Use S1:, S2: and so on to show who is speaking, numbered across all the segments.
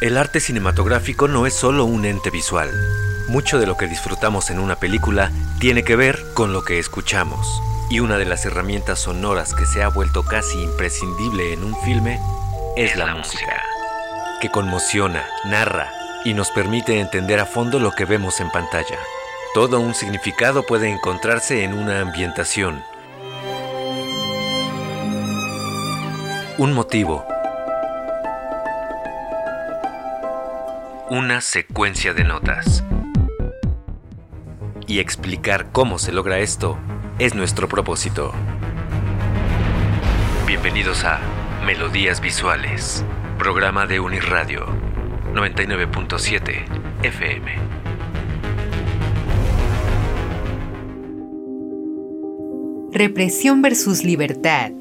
S1: El arte cinematográfico no es solo un ente visual. Mucho de lo que disfrutamos en una película tiene que ver con lo que escuchamos. Y una de las herramientas sonoras que se ha vuelto casi imprescindible en un filme es la, música, que conmociona, narra y nos permite entender a fondo lo que vemos en pantalla. Todo un significado puede encontrarse en una ambientación. Un motivo, una secuencia de notas. Y explicar cómo se logra esto es nuestro propósito. Bienvenidos a Melodías Visuales, programa de Unirradio 99.7 FM.
S2: Represión versus libertad,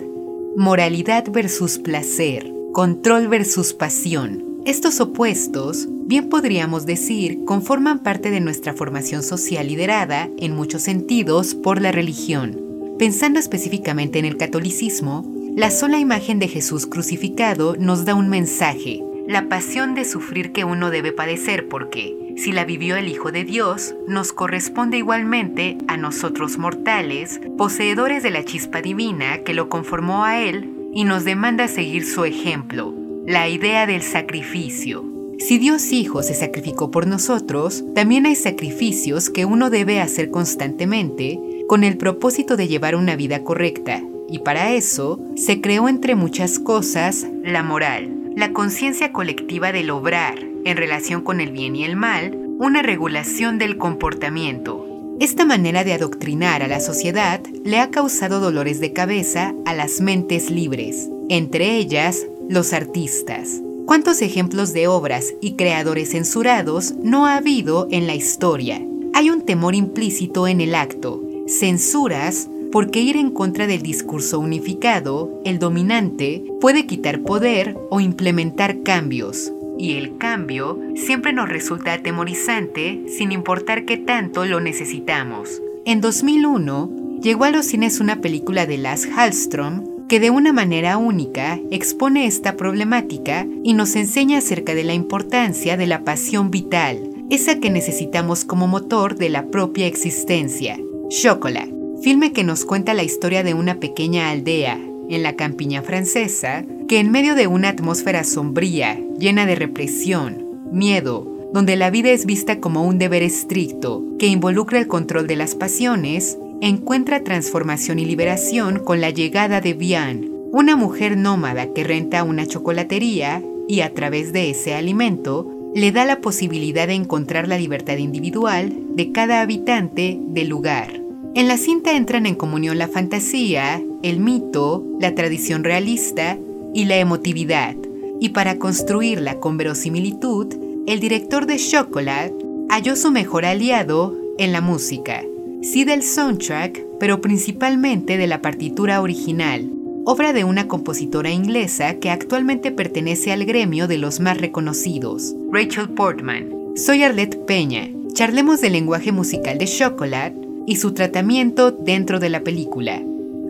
S2: moralidad versus placer, control versus pasión. Estos opuestos bien podríamos decir, conforman parte de nuestra formación social liderada, en muchos sentidos, por la religión. Pensando específicamente en el catolicismo, la sola imagen de Jesús crucificado nos da un mensaje, la pasión de sufrir que uno debe padecer porque, si la vivió el Hijo de Dios, nos corresponde igualmente a nosotros mortales, poseedores de la chispa divina que lo conformó a Él y nos demanda seguir su ejemplo, la idea del sacrificio. Si Dios Hijo se sacrificó por nosotros, también hay sacrificios que uno debe hacer constantemente con el propósito de llevar una vida correcta, y para eso se creó entre muchas cosas la moral, la conciencia colectiva del obrar en relación con el bien y el mal, una regulación del comportamiento. Esta manera de adoctrinar a la sociedad le ha causado dolores de cabeza a las mentes libres, entre ellas los artistas. ¿Cuántos ejemplos de obras y creadores censurados no ha habido en la historia? Hay un temor implícito en el acto, censuras porque ir en contra del discurso unificado, el dominante, puede quitar poder o implementar cambios. Y el cambio siempre nos resulta atemorizante sin importar qué tanto lo necesitamos. En 2001, llegó a los cines una película de Lars Hallström que de una manera única expone esta problemática y nos enseña acerca de la importancia de la pasión vital, esa que necesitamos como motor de la propia existencia. Chocolat, filme que nos cuenta la historia de una pequeña aldea en la campiña francesa que en medio de una atmósfera sombría, llena de represión, miedo, donde la vida es vista como un deber estricto que involucra el control de las pasiones, encuentra transformación y liberación con la llegada de Bian, una mujer nómada que renta una chocolatería y a través de ese alimento le da la posibilidad de encontrar la libertad individual de cada habitante del lugar. En la cinta entran en comunión la fantasía, el mito, la tradición realista y la emotividad, y para construirla con verosimilitud, el director de Chocolate halló su mejor aliado en la música sí del soundtrack, pero principalmente de la partitura original, obra de una compositora inglesa que actualmente pertenece al gremio de los más reconocidos, Rachel Portman. Soy Arlette Peña. Charlemos del lenguaje musical de Chocolate y su tratamiento dentro de la película.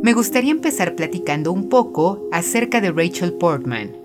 S2: Me gustaría empezar platicando un poco acerca de Rachel Portman.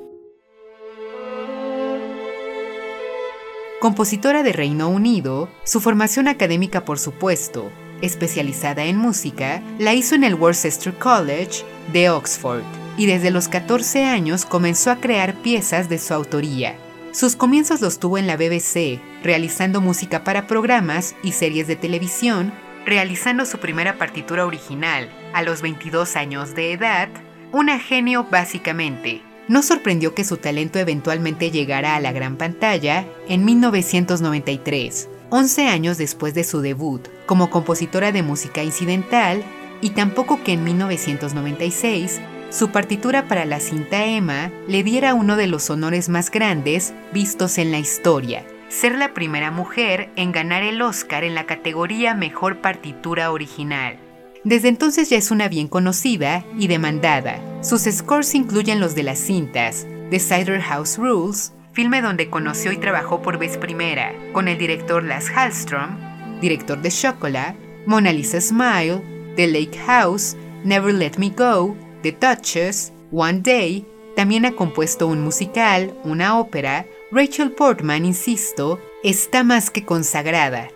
S2: Compositora de Reino Unido, su formación académica por supuesto, especializada en música, la hizo en el Worcester College de Oxford y desde los 14 años comenzó a crear piezas de su autoría. Sus comienzos los tuvo en la BBC, realizando música para programas y series de televisión, realizando su primera partitura original a los 22 años de edad, una genio básicamente. No sorprendió que su talento eventualmente llegara a la gran pantalla en 1993, 11 años después de su debut como compositora de música incidental, y tampoco que en 1996 su partitura para la cinta Emma le diera uno de los honores más grandes vistos en la historia, ser la primera mujer en ganar el Oscar en la categoría Mejor Partitura Original. Desde entonces ya es una bien conocida y demandada. Sus scores incluyen los de las cintas The Cider House Rules, filme donde conoció y trabajó por vez primera con el director Las Hallström, director de Chocolate, Mona Lisa Smile, The Lake House, Never Let Me Go, The Touches, One Day, también ha compuesto un musical, una ópera, Rachel Portman, insisto, está más que consagrada.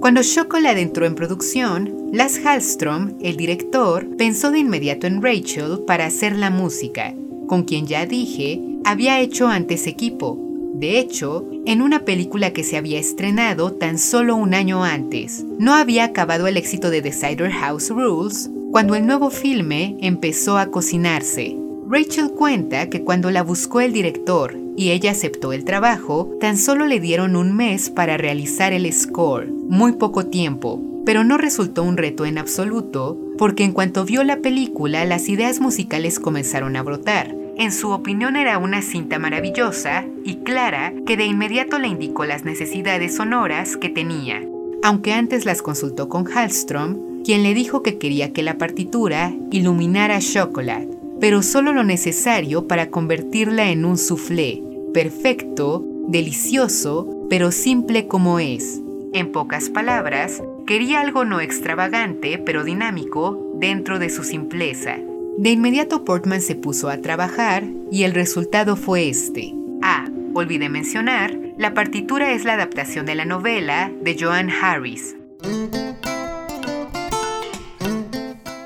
S2: Cuando Chocolate entró en producción, Lars Hallström, el director, pensó de inmediato en Rachel para hacer la música, con quien ya dije, había hecho antes equipo. De hecho, en una película que se había estrenado tan solo un año antes. No había acabado el éxito de The Cider House Rules cuando el nuevo filme empezó a cocinarse. Rachel cuenta que cuando la buscó el director y ella aceptó el trabajo, tan solo le dieron un mes para realizar el score, muy poco tiempo, pero no resultó un reto en absoluto, porque en cuanto vio la película las ideas musicales comenzaron a brotar. En su opinión era una cinta maravillosa y clara que de inmediato le indicó las necesidades sonoras que tenía, aunque antes las consultó con Hallström, quien le dijo que quería que la partitura iluminara Chocolate pero solo lo necesario para convertirla en un soufflé, perfecto, delicioso, pero simple como es. En pocas palabras, quería algo no extravagante, pero dinámico, dentro de su simpleza. De inmediato Portman se puso a trabajar y el resultado fue este. Ah, olvidé mencionar, la partitura es la adaptación de la novela de Joan Harris.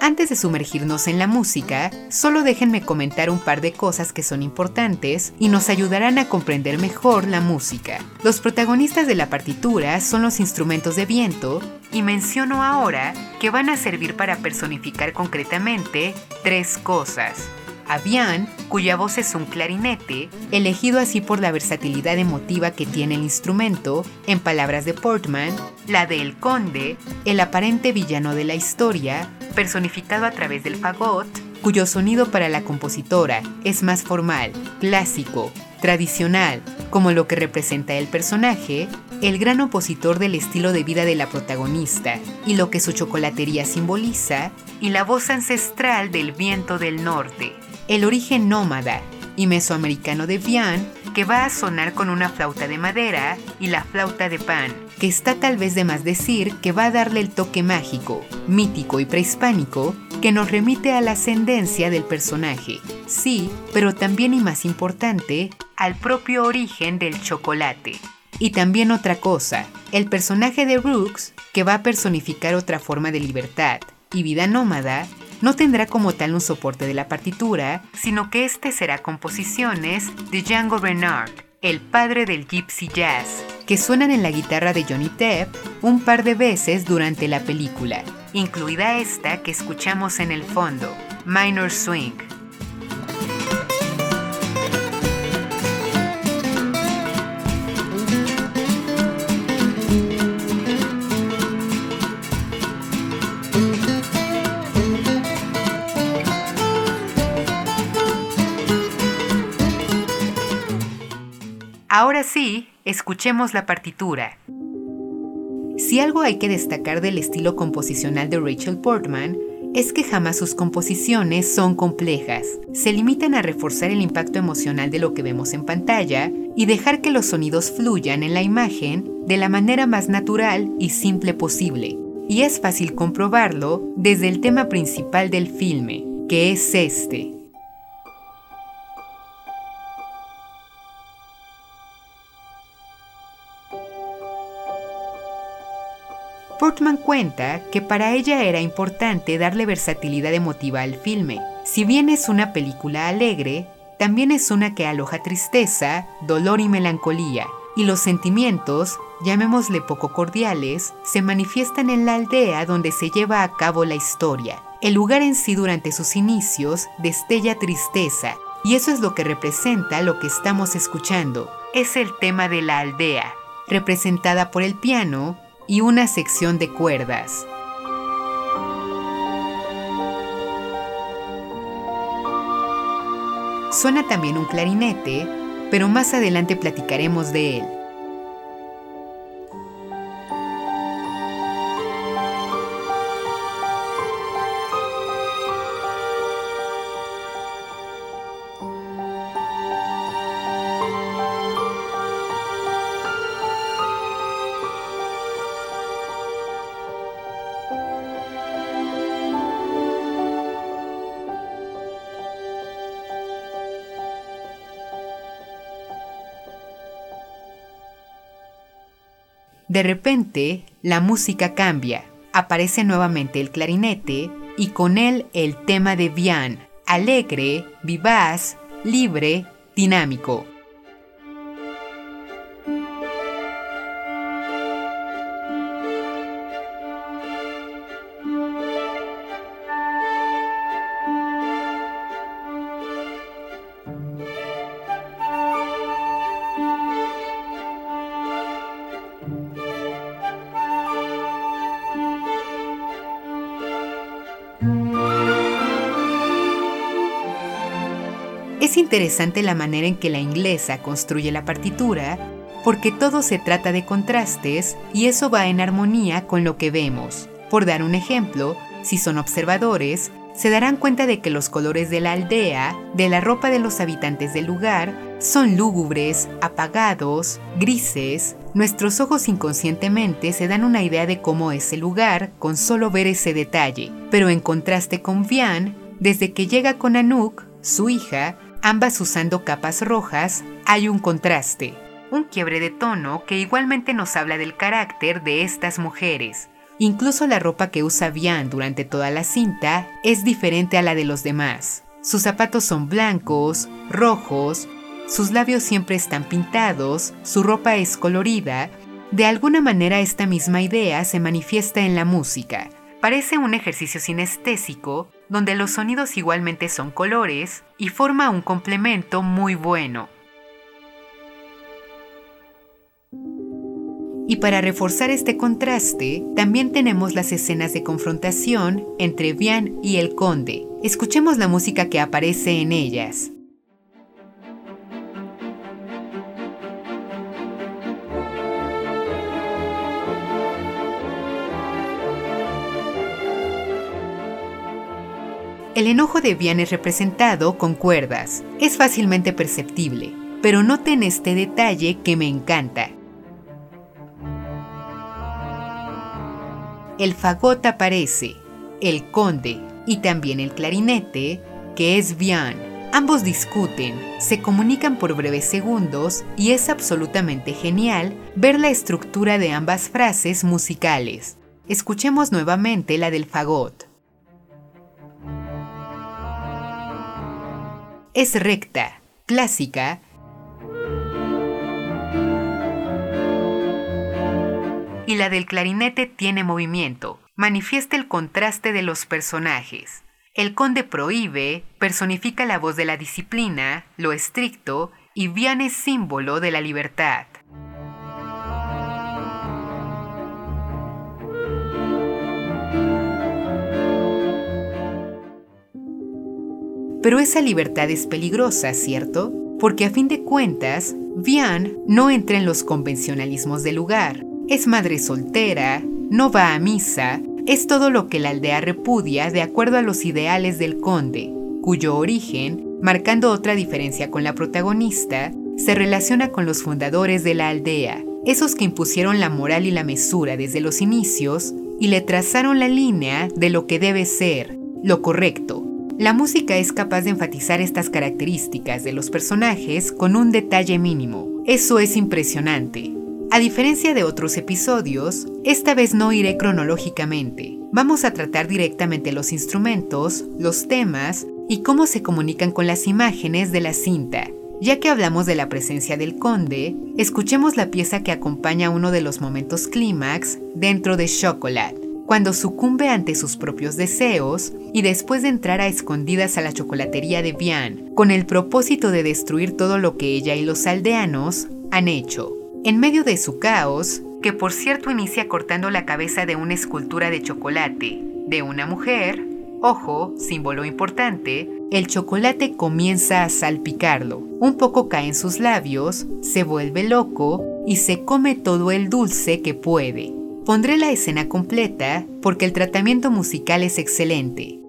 S2: Antes de sumergirnos en la música, solo déjenme comentar un par de cosas que son importantes y nos ayudarán a comprender mejor la música. Los protagonistas de la partitura son los instrumentos de viento y menciono ahora que van a servir para personificar concretamente tres cosas. Avian, cuya voz es un clarinete, elegido así por la versatilidad emotiva que tiene el instrumento, en palabras de Portman, la de El Conde, el aparente villano de la historia, personificado a través del fagot, cuyo sonido para la compositora es más formal, clásico, tradicional, como lo que representa el personaje, el gran opositor del estilo de vida de la protagonista y lo que su chocolatería simboliza, y la voz ancestral del viento del norte, el origen nómada y mesoamericano de Vian, que va a sonar con una flauta de madera y la flauta de pan, que está tal vez de más decir que va a darle el toque mágico, mítico y prehispánico que nos remite a la ascendencia del personaje. Sí, pero también y más importante, al propio origen del chocolate. Y también otra cosa, el personaje de Brooks, que va a personificar otra forma de libertad y vida nómada, no tendrá como tal un soporte de la partitura, sino que este será composiciones de Django Reinhardt, el padre del gypsy jazz, que suenan en la guitarra de Johnny Depp un par de veces durante la película, incluida esta que escuchamos en el fondo, Minor Swing. Ahora sí, escuchemos la partitura. Si algo hay que destacar del estilo composicional de Rachel Portman, es que jamás sus composiciones son complejas. Se limitan a reforzar el impacto emocional de lo que vemos en pantalla y dejar que los sonidos fluyan en la imagen de la manera más natural y simple posible. Y es fácil comprobarlo desde el tema principal del filme, que es este. Portman cuenta que para ella era importante darle versatilidad emotiva al filme. Si bien es una película alegre, también es una que aloja tristeza, dolor y melancolía, y los sentimientos, llamémosle poco cordiales, se manifiestan en la aldea donde se lleva a cabo la historia. El lugar en sí durante sus inicios destella tristeza, y eso es lo que representa lo que estamos escuchando. Es el tema de la aldea, representada por el piano, y una sección de cuerdas. Suena también un clarinete, pero más adelante platicaremos de él. De repente, la música cambia. Aparece nuevamente el clarinete y con él el tema de Vian, alegre, vivaz, libre, dinámico. Interesante la manera en que la inglesa construye la partitura, porque todo se trata de contrastes y eso va en armonía con lo que vemos. Por dar un ejemplo, si son observadores, se darán cuenta de que los colores de la aldea, de la ropa de los habitantes del lugar, son lúgubres, apagados, grises. Nuestros ojos inconscientemente se dan una idea de cómo es el lugar con solo ver ese detalle. Pero en contraste con Vian, desde que llega con Anouk, su hija, ambas usando capas rojas, hay un contraste, un quiebre de tono que igualmente nos habla del carácter de estas mujeres. Incluso la ropa que usa Vian durante toda la cinta es diferente a la de los demás. Sus zapatos son blancos, rojos, sus labios siempre están pintados, su ropa es colorida. De alguna manera esta misma idea se manifiesta en la música. Parece un ejercicio sinestésico donde los sonidos igualmente son colores y forma un complemento muy bueno. Y para reforzar este contraste, también tenemos las escenas de confrontación entre Vian y el conde. Escuchemos la música que aparece en ellas. El enojo de Vian es representado con cuerdas. Es fácilmente perceptible, pero noten este detalle que me encanta. El fagot aparece, el conde y también el clarinete, que es Vian. Ambos discuten, se comunican por breves segundos y es absolutamente genial ver la estructura de ambas frases musicales. Escuchemos nuevamente la del fagot. Es recta, clásica, y la del clarinete tiene movimiento, manifiesta el contraste de los personajes. El conde prohíbe, personifica la voz de la disciplina, lo estricto, y viene símbolo de la libertad. Pero esa libertad es peligrosa, ¿cierto? Porque a fin de cuentas, Vian no entra en los convencionalismos del lugar. Es madre soltera, no va a misa, es todo lo que la aldea repudia de acuerdo a los ideales del conde, cuyo origen, marcando otra diferencia con la protagonista, se relaciona con los fundadores de la aldea, esos que impusieron la moral y la mesura desde los inicios y le trazaron la línea de lo que debe ser, lo correcto, la música es capaz de enfatizar estas características de los personajes con un detalle mínimo. Eso es impresionante. A diferencia de otros episodios, esta vez no iré cronológicamente. Vamos a tratar directamente los instrumentos, los temas y cómo se comunican con las imágenes de la cinta. Ya que hablamos de la presencia del conde, escuchemos la pieza que acompaña uno de los momentos clímax dentro de Chocolate cuando sucumbe ante sus propios deseos y después de entrar a escondidas a la chocolatería de Vian con el propósito de destruir todo lo que ella y los aldeanos han hecho. En medio de su caos, que por cierto inicia cortando la cabeza de una escultura de chocolate de una mujer, ojo, símbolo importante, el chocolate comienza a salpicarlo. Un poco cae en sus labios, se vuelve loco y se come todo el dulce que puede. Pondré la escena completa porque el tratamiento musical es excelente.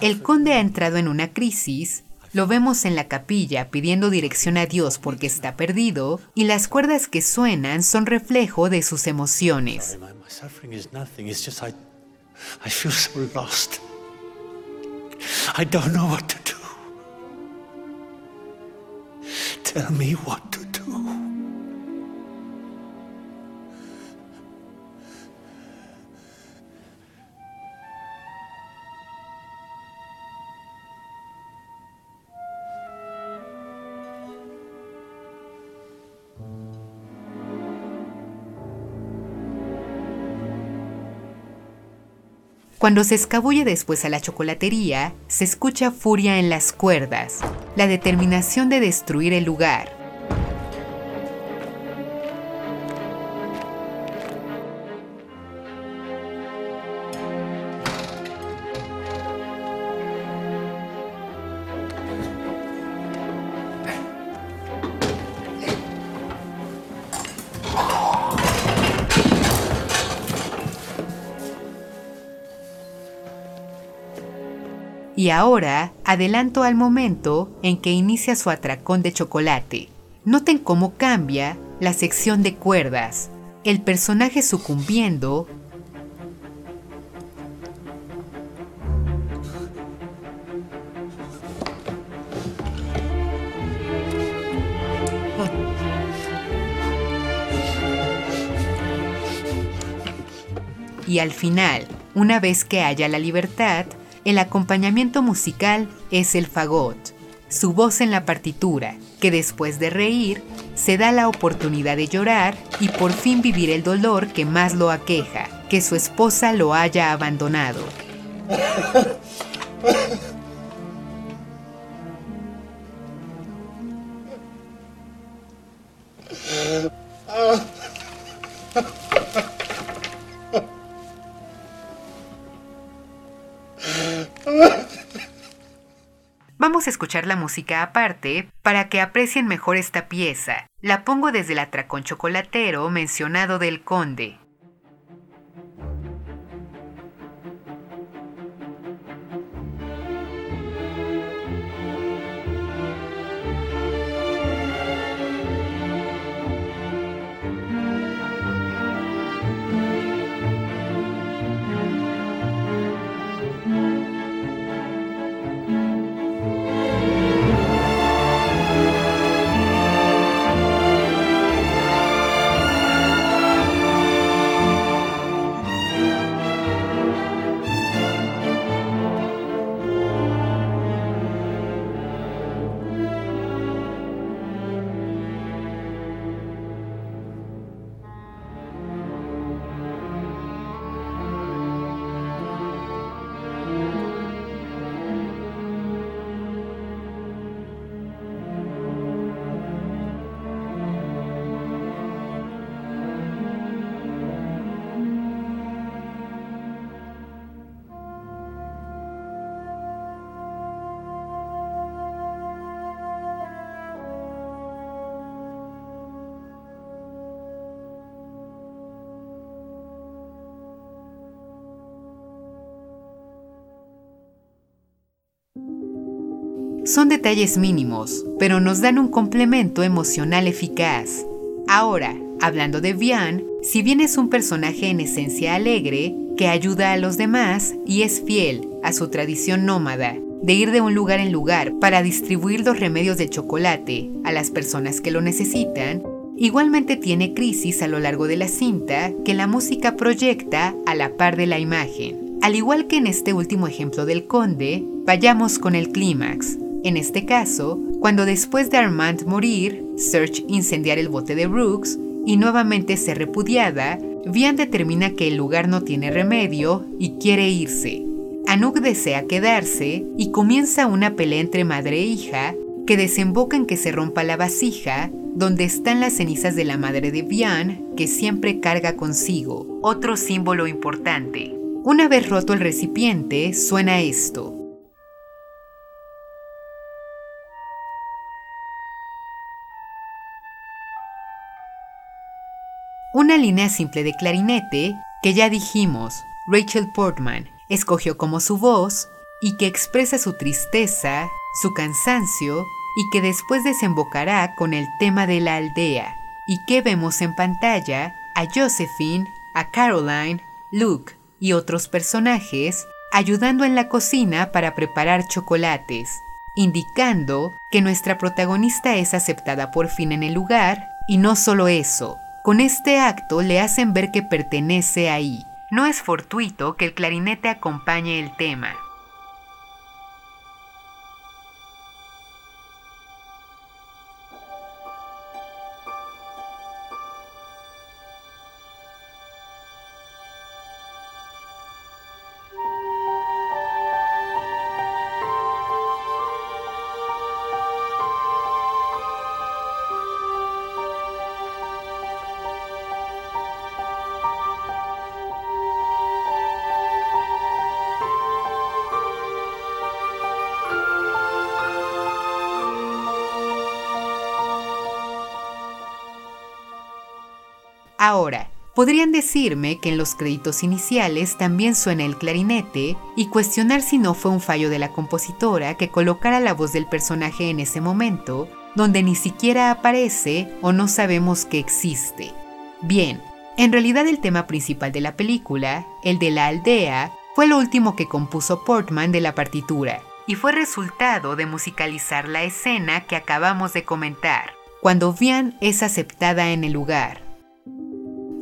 S2: El conde ha entrado en una crisis, lo vemos en la capilla pidiendo dirección a Dios porque está perdido y las cuerdas que suenan son reflejo de sus emociones. I don't know what to
S3: Tell me what to do.
S2: Cuando se escabulle después a la chocolatería, se escucha furia en las cuerdas, la determinación de destruir el lugar. Y ahora adelanto al momento en que inicia su atracón de chocolate. Noten cómo cambia la sección de cuerdas, el personaje sucumbiendo y al final, una vez que haya la libertad, el acompañamiento musical es el fagot, su voz en la partitura, que después de reír, se da la oportunidad de llorar y por fin vivir el dolor que más lo aqueja, que su esposa lo haya abandonado. Vamos a escuchar la música aparte para que aprecien mejor esta pieza. La pongo desde el atracón chocolatero mencionado del conde. Son detalles mínimos, pero nos dan un complemento emocional eficaz. Ahora, hablando de Vian, si bien es un personaje en esencia alegre, que ayuda a los demás y es fiel a su tradición nómada de ir de un lugar en lugar para distribuir los remedios de chocolate a las personas que lo necesitan, igualmente tiene crisis a lo largo de la cinta que la música proyecta a la par de la imagen. Al igual que en este último ejemplo del conde, vayamos con el clímax, en este caso, cuando después de Armand morir, Search incendiar el bote de Brooks y nuevamente ser repudiada, Vian determina que el lugar no tiene remedio y quiere irse. Anouk desea quedarse y comienza una pelea entre madre e hija que desemboca en que se rompa la vasija donde están las cenizas de la madre de Vian que siempre carga consigo, otro símbolo importante. Una vez roto el recipiente, suena esto. Una línea simple de clarinete que ya dijimos, Rachel Portman escogió como su voz y que expresa su tristeza, su cansancio y que después desembocará con el tema de la aldea y que vemos en pantalla a Josephine, a Caroline, Luke y otros personajes ayudando en la cocina para preparar chocolates. indicando que nuestra protagonista es aceptada por fin en el lugar, y no solo eso, con este acto le hacen ver que pertenece ahí. No es fortuito que el clarinete acompañe el tema. Podrían decirme que en los créditos iniciales también suena el clarinete y cuestionar si no fue un fallo de la compositora que colocara la voz del personaje en ese momento, donde ni siquiera aparece o no sabemos que existe. Bien, en realidad el tema principal de la película, el de la aldea, fue lo último que compuso Portman de la partitura, y fue resultado de musicalizar la escena que acabamos de comentar, cuando Vian es aceptada en el lugar.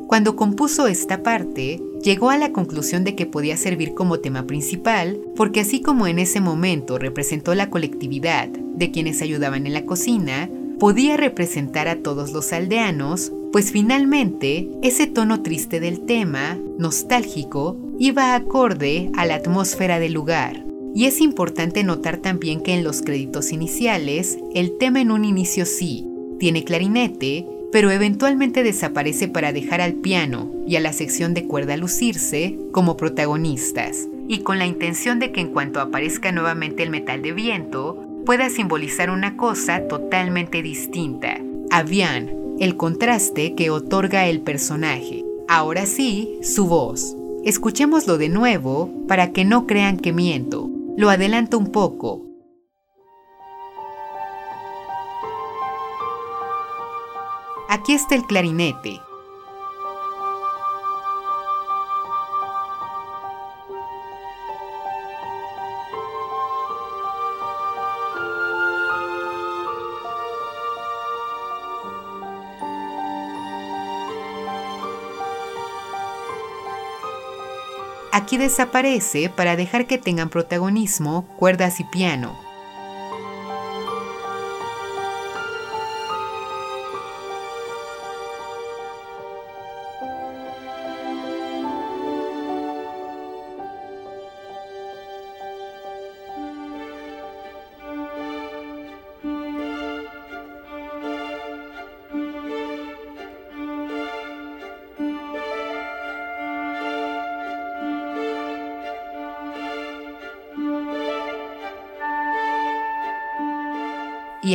S2: Cuando compuso esta parte, llegó a la conclusión de que podía servir como tema principal, porque así como en ese momento representó la colectividad de quienes ayudaban en la cocina, podía representar a todos los aldeanos, pues finalmente ese tono triste del tema, nostálgico, iba acorde a la atmósfera del lugar. Y es importante notar también que en los créditos iniciales, el tema en un inicio sí, tiene clarinete, pero eventualmente desaparece para dejar al piano y a la sección de cuerda lucirse como protagonistas, y con la intención de que en cuanto aparezca nuevamente el metal de viento, pueda simbolizar una cosa totalmente distinta. Avian, el contraste que otorga el personaje. Ahora sí, su voz. Escuchémoslo de nuevo para que no crean que miento. Lo adelanto un poco, Aquí está el clarinete. Aquí desaparece para dejar que tengan protagonismo cuerdas y piano.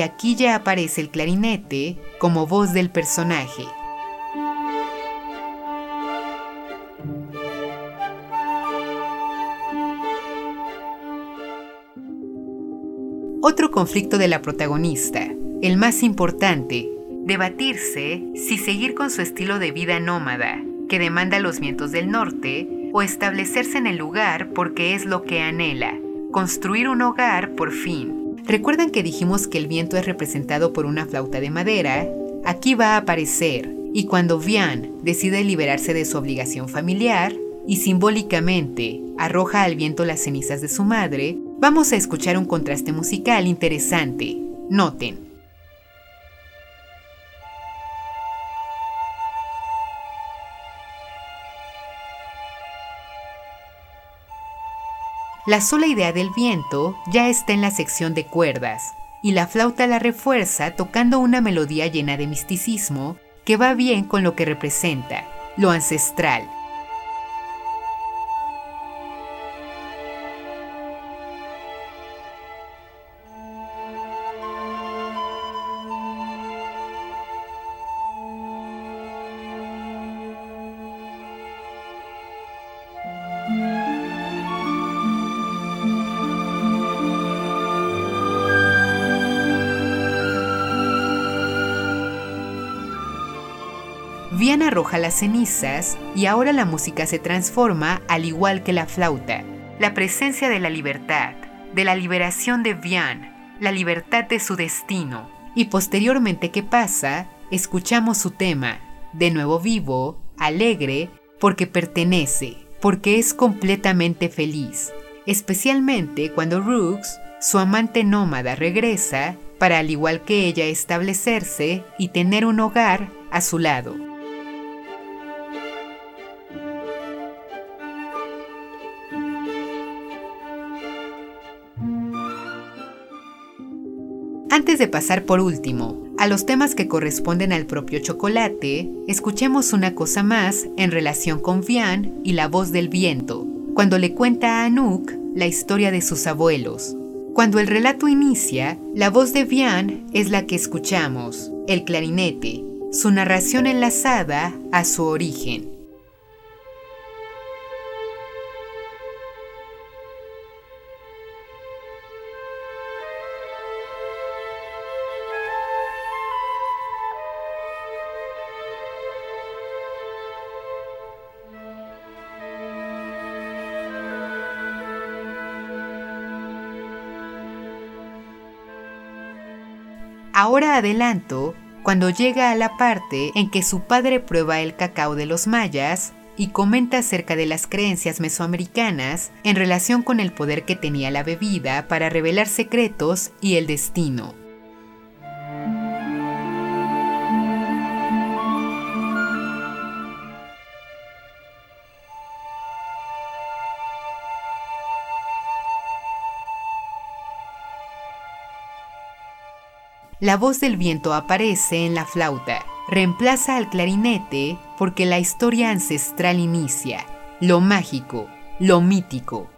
S2: Aquí ya aparece el clarinete como voz del personaje. Otro conflicto de la protagonista, el más importante, debatirse si seguir con su estilo de vida nómada, que demanda los vientos del norte, o establecerse en el lugar porque es lo que anhela, construir un hogar por fin. ¿Recuerdan que dijimos que el viento es representado por una flauta de madera? Aquí va a aparecer, y cuando Vian decide liberarse de su obligación familiar y simbólicamente arroja al viento las cenizas de su madre, vamos a escuchar un contraste musical interesante. Noten. La sola idea del viento ya está en la sección de cuerdas, y la flauta la refuerza tocando una melodía llena de misticismo que va bien con lo que representa, lo ancestral, cenizas y ahora la música se transforma al igual que la flauta. La presencia de la libertad, de la liberación de Vian, la libertad de su destino. Y posteriormente, ¿qué pasa? Escuchamos su tema, de nuevo vivo, alegre, porque pertenece, porque es completamente feliz, especialmente cuando Rooks, su amante nómada, regresa para al igual que ella establecerse y tener un hogar a su lado. Antes de pasar por último a los temas que corresponden al propio chocolate, escuchemos una cosa más en relación con Vian y la voz del viento, cuando le cuenta a Anouk la historia de sus abuelos. Cuando el relato inicia, la voz de Vian es la que escuchamos, el clarinete, su narración enlazada a su origen. Ahora adelanto cuando llega a la parte en que su padre prueba el cacao de los mayas y comenta acerca de las creencias mesoamericanas en relación con el poder que tenía la bebida para revelar secretos y el destino. La voz del viento aparece en la flauta, reemplaza al clarinete porque la historia ancestral inicia, lo mágico, lo mítico,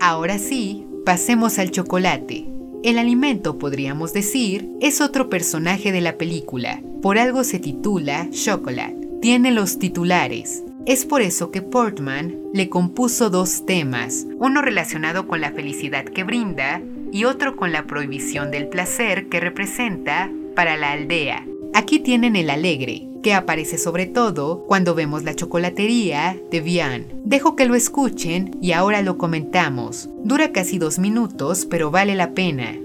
S2: Ahora sí, pasemos al chocolate. El alimento, podríamos decir, es otro personaje de la película. Por algo se titula Chocolate. Tiene los titulares. Es por eso que Portman le compuso dos temas, uno relacionado con la felicidad que brinda y otro con la prohibición del placer que representa para la aldea. Aquí tienen el alegre, que aparece sobre todo cuando vemos la chocolatería de Vian. Dejo que lo escuchen y ahora lo comentamos. Dura casi dos minutos, pero vale la pena.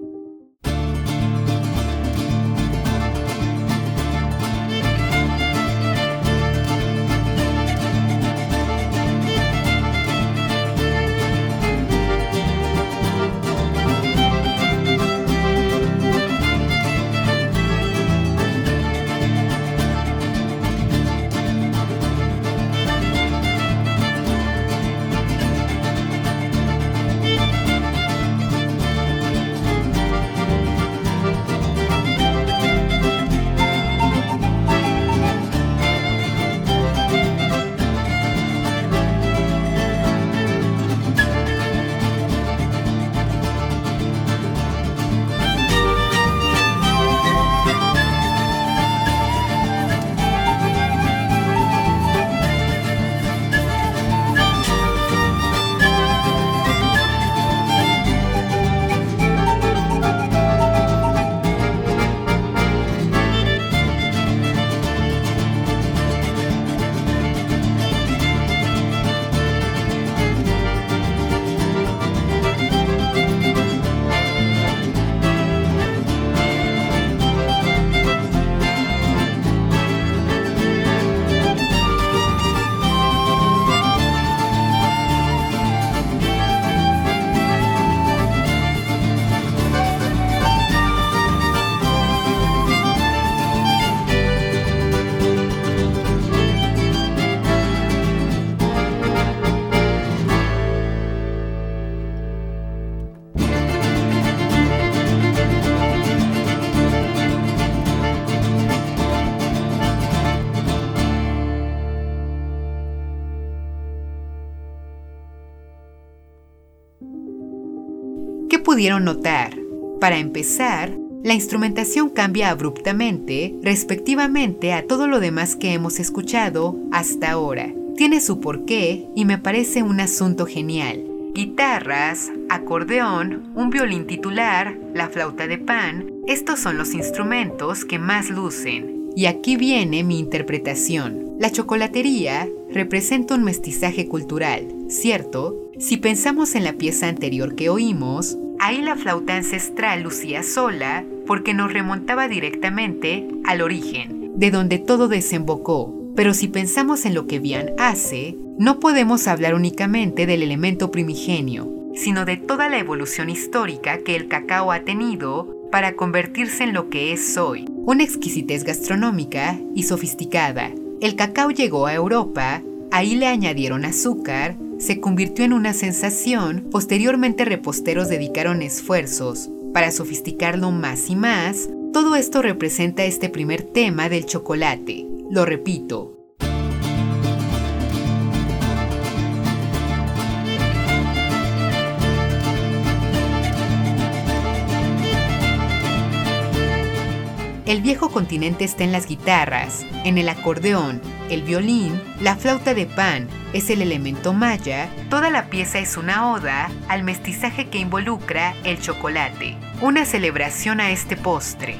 S2: Pudieron notar? Para empezar, la instrumentación cambia abruptamente respectivamente a todo lo demás que hemos escuchado hasta ahora. Tiene su porqué y me parece un asunto genial. Guitarras, acordeón, un violín titular, la flauta de pan, estos son los instrumentos que más lucen. Y aquí viene mi interpretación. La chocolatería representa un mestizaje cultural, ¿cierto? Si pensamos en la pieza anterior que oímos, ahí la flauta ancestral lucía sola porque nos remontaba directamente al origen, de donde todo desembocó. Pero si pensamos en lo que Bian hace, no podemos hablar únicamente del elemento primigenio, sino de toda la evolución histórica que el cacao ha tenido para convertirse en lo que es hoy, una exquisitez gastronómica y sofisticada. El cacao llegó a Europa, ahí le añadieron azúcar, se convirtió en una sensación, posteriormente reposteros dedicaron esfuerzos para sofisticarlo más y más, todo esto representa este primer tema del chocolate. Lo repito, El viejo continente está en las guitarras, en el acordeón, el violín, la flauta de pan, es el elemento maya, toda la pieza es una oda al mestizaje que involucra el chocolate, una celebración a este postre.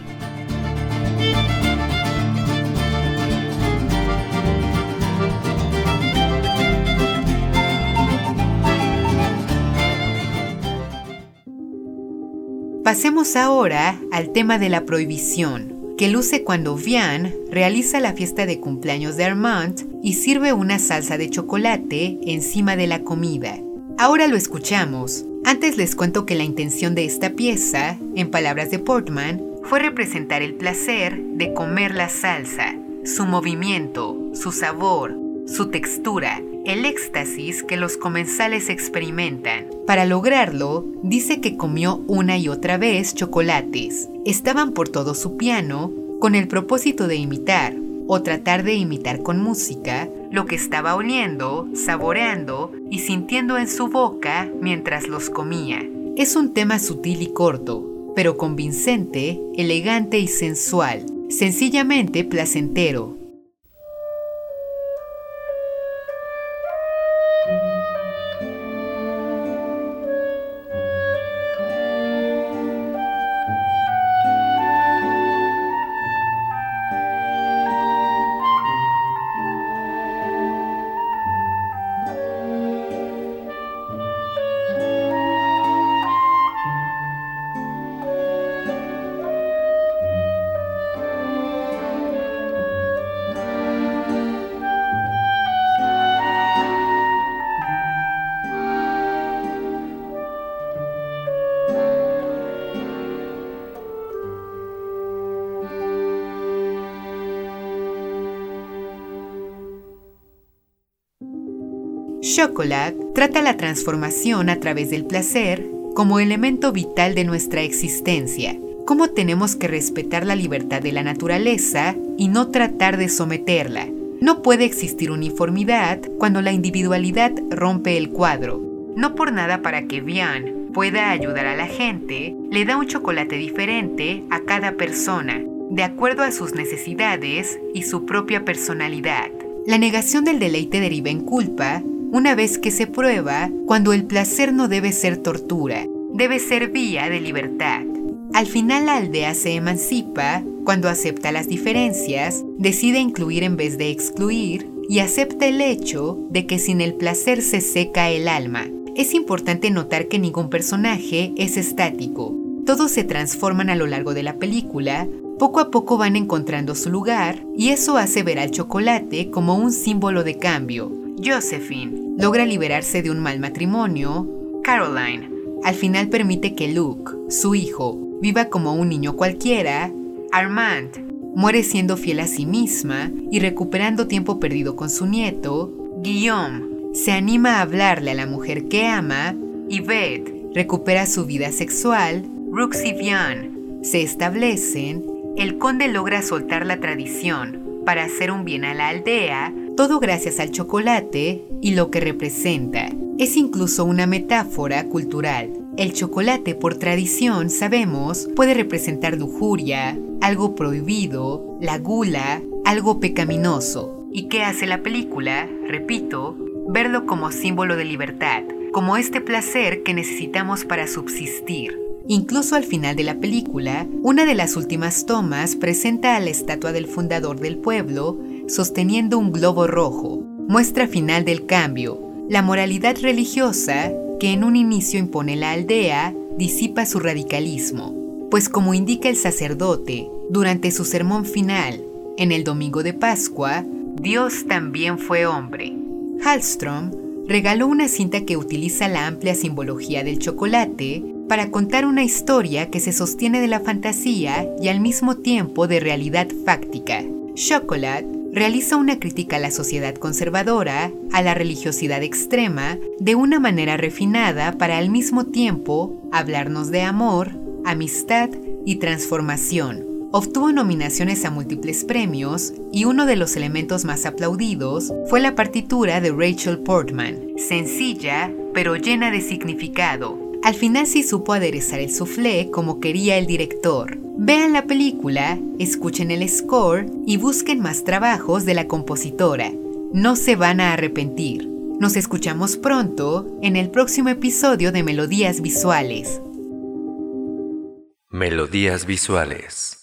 S2: Pasemos ahora al tema de la prohibición que luce cuando Vian realiza la fiesta de cumpleaños de Armand y sirve una salsa de chocolate encima de la comida. Ahora lo escuchamos. Antes les cuento que la intención de esta pieza, en palabras de Portman, fue representar el placer de comer la salsa, su movimiento, su sabor, su textura, el éxtasis que los comensales experimentan. Para lograrlo, dice que comió una y otra vez chocolates. Estaban por todo su piano con el propósito de imitar o tratar de imitar con música lo que estaba oliendo, saboreando y sintiendo en su boca mientras los comía. Es un tema sutil y corto, pero convincente, elegante y sensual, sencillamente placentero, Chocolate trata la transformación a través del placer como elemento vital de nuestra existencia, cómo tenemos que respetar la libertad de la naturaleza y no tratar de someterla. No puede existir uniformidad cuando la individualidad rompe el cuadro. No por nada para que Bian pueda ayudar a la gente, le da un chocolate diferente a cada persona, de acuerdo a sus necesidades y su propia personalidad. La negación del deleite deriva en culpa una vez que se prueba cuando el placer no debe ser tortura, debe ser vía de libertad. Al final la aldea se emancipa cuando acepta las diferencias, decide incluir en vez de excluir y acepta el hecho de que sin el placer se seca el alma. Es importante notar que ningún personaje es estático. Todos se transforman a lo largo de la película, poco a poco van encontrando su lugar y eso hace ver al chocolate como un símbolo de cambio, Josephine logra liberarse de un mal matrimonio. Caroline al final permite que Luke, su hijo, viva como un niño cualquiera. Armand muere siendo fiel a sí misma y recuperando tiempo perdido con su nieto. Guillaume se anima a hablarle a la mujer que ama. Y Beth recupera su vida sexual. Rooks y Vian se establecen. El conde logra soltar la tradición para hacer un bien a la aldea todo gracias al chocolate y lo que representa. Es incluso una metáfora cultural. El chocolate, por tradición, sabemos, puede representar lujuria, algo prohibido, la gula, algo pecaminoso. ¿Y qué hace la película? Repito, verlo como símbolo de libertad, como este placer que necesitamos para subsistir. Incluso al final de la película, una de las últimas tomas presenta a la estatua del fundador del pueblo sosteniendo un globo rojo, muestra final del cambio, la moralidad religiosa que en un inicio impone la aldea, disipa su radicalismo, pues como indica el sacerdote durante su sermón final, en el domingo de Pascua, Dios también fue hombre. Hallström regaló una cinta que utiliza la amplia simbología del chocolate para contar una historia que se sostiene de la fantasía y al mismo tiempo de realidad fáctica. Chocolate realiza una crítica a la sociedad conservadora, a la religiosidad extrema, de una manera refinada para al mismo tiempo hablarnos de amor, amistad y transformación. Obtuvo nominaciones a múltiples premios y uno de los elementos más aplaudidos fue la partitura de Rachel Portman, sencilla pero llena de significado. Al final sí supo aderezar el soufflé como quería el director. Vean la película, escuchen el score y busquen más trabajos de la compositora. No se van a arrepentir. Nos escuchamos pronto en el próximo episodio de Melodías Visuales.
S1: Melodías Visuales